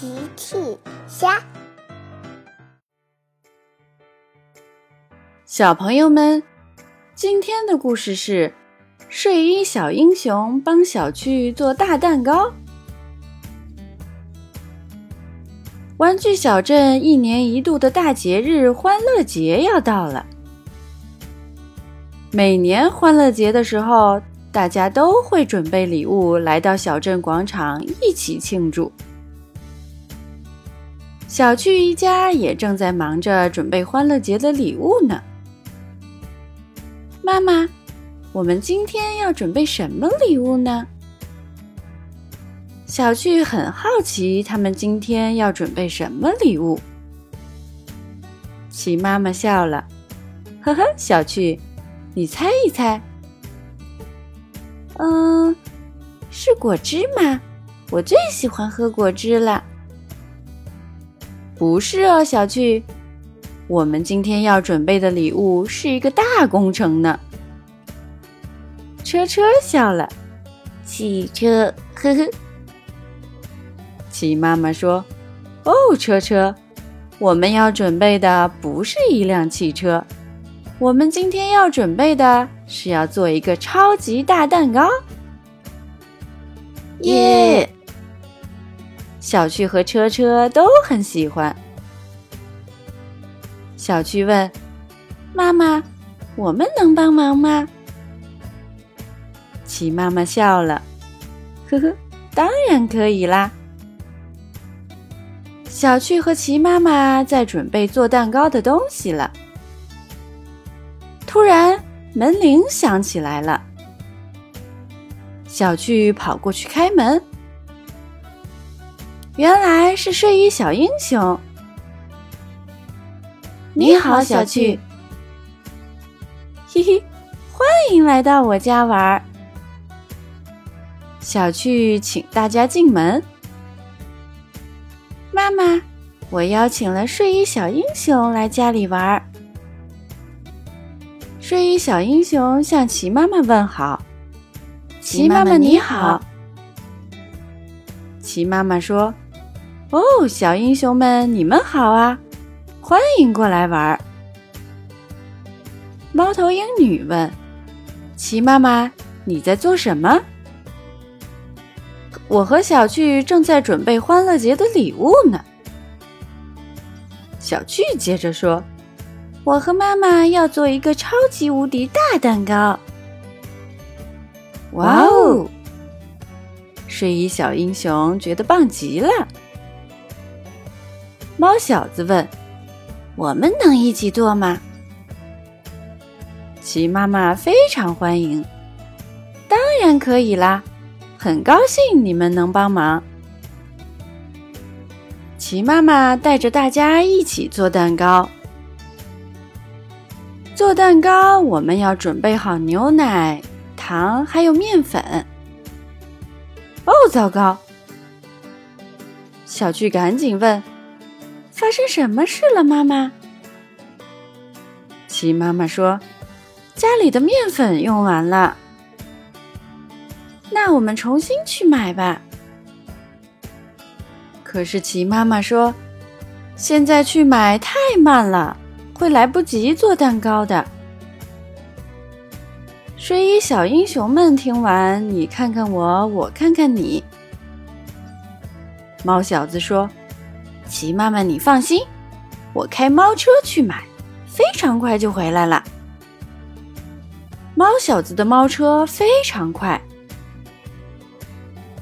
奇趣虾，小朋友们，今天的故事是睡衣小英雄帮小趣做大蛋糕。玩具小镇一年一度的大节日——欢乐节要到了。每年欢乐节的时候，大家都会准备礼物来到小镇广场一起庆祝。小趣一家也正在忙着准备欢乐节的礼物呢。妈妈，我们今天要准备什么礼物呢？小趣很好奇，他们今天要准备什么礼物。齐妈妈笑了，呵呵，小趣，你猜一猜。嗯，是果汁吗？我最喜欢喝果汁了。不是哦，小趣，我们今天要准备的礼物是一个大工程呢。车车笑了，汽车，呵呵。齐妈妈说：“哦，车车，我们要准备的不是一辆汽车，我们今天要准备的是要做一个超级大蛋糕。”耶！小趣和车车都很喜欢。小趣问：“妈妈，我们能帮忙吗？”齐妈妈笑了：“呵呵，当然可以啦。”小趣和齐妈妈在准备做蛋糕的东西了。突然，门铃响起来了。小趣跑过去开门。原来是睡衣小英雄。你好，小趣。嘿嘿，欢迎来到我家玩儿。小趣请大家进门。妈妈，我邀请了睡衣小英雄来家里玩儿。睡衣小英雄向齐妈妈问好。齐妈妈你好。齐妈妈说。哦，小英雄们，你们好啊！欢迎过来玩儿。猫头鹰女问：“齐妈妈，你在做什么？”我和小趣正在准备欢乐节的礼物呢。小趣接着说：“我和妈妈要做一个超级无敌大蛋糕。”哇哦！睡衣小英雄觉得棒极了。猫小子问：“我们能一起做吗？”齐妈妈非常欢迎，当然可以啦，很高兴你们能帮忙。齐妈妈带着大家一起做蛋糕。做蛋糕，我们要准备好牛奶、糖还有面粉。哦，糟糕！小趣赶紧问。发生什么事了，妈妈？齐妈妈说：“家里的面粉用完了，那我们重新去买吧。”可是齐妈妈说：“现在去买太慢了，会来不及做蛋糕的。”睡衣小英雄们听完，你看看我，我看看你。猫小子说。齐妈妈，你放心，我开猫车去买，非常快就回来了。猫小子的猫车非常快。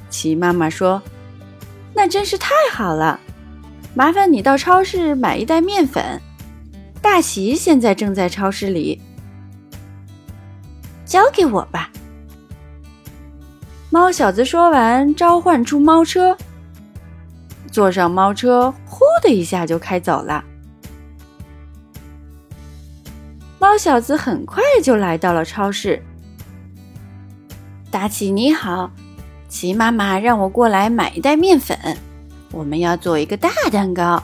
齐妈妈说：“那真是太好了，麻烦你到超市买一袋面粉。大齐现在正在超市里，交给我吧。”猫小子说完，召唤出猫车。坐上猫车，呼的一下就开走了。猫小子很快就来到了超市。大奇你好，齐妈妈让我过来买一袋面粉，我们要做一个大蛋糕。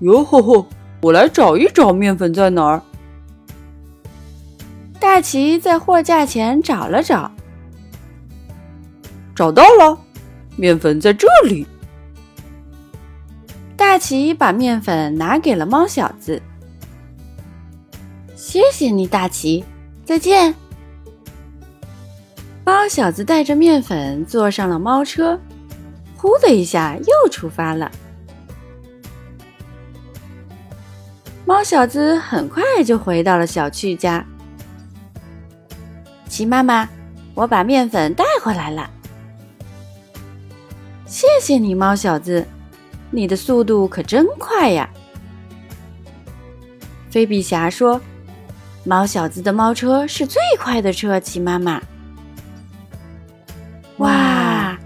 哟吼吼，我来找一找面粉在哪儿。大奇在货架前找了找，找到了。面粉在这里，大奇把面粉拿给了猫小子。谢谢你，大奇，再见。猫小子带着面粉坐上了猫车，呼的一下又出发了。猫小子很快就回到了小趣家。奇妈妈，我把面粉带回来了。谢谢你，猫小子，你的速度可真快呀！菲比侠说：“猫小子的猫车是最快的车。”奇妈妈，哇！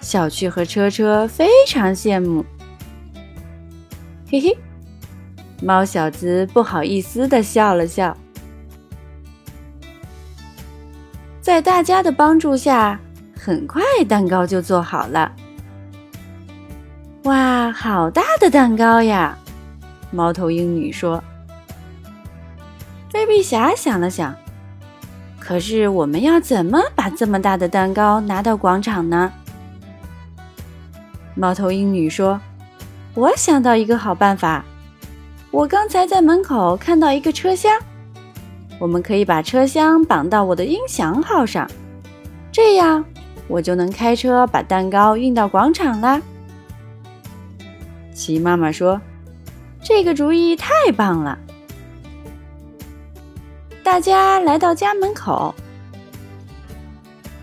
小趣和车车非常羡慕。嘿嘿，猫小子不好意思的笑了笑。在大家的帮助下。很快，蛋糕就做好了。哇，好大的蛋糕呀！猫头鹰女说。菲比侠想了想，可是我们要怎么把这么大的蛋糕拿到广场呢？猫头鹰女说：“我想到一个好办法。我刚才在门口看到一个车厢，我们可以把车厢绑到我的音响号上，这样。”我就能开车把蛋糕运到广场啦。齐妈妈说：“这个主意太棒了！”大家来到家门口，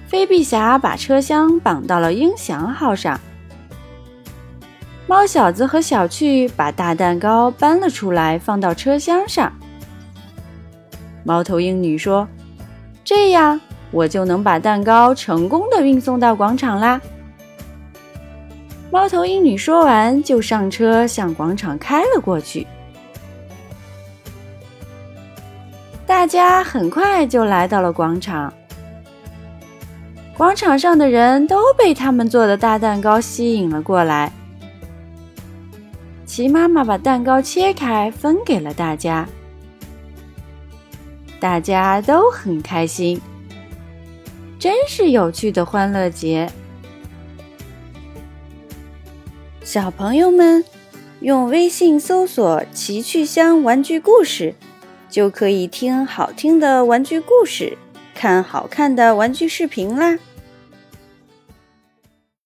飞碧侠把车厢绑到了音响号上，猫小子和小趣把大蛋糕搬了出来，放到车厢上。猫头鹰女说：“这样。”我就能把蛋糕成功的运送到广场啦！猫头鹰女说完，就上车向广场开了过去。大家很快就来到了广场，广场上的人都被他们做的大蛋糕吸引了过来。齐妈妈把蛋糕切开，分给了大家，大家都很开心。真是有趣的欢乐节，小朋友们用微信搜索“奇趣箱玩具故事”，就可以听好听的玩具故事，看好看的玩具视频啦。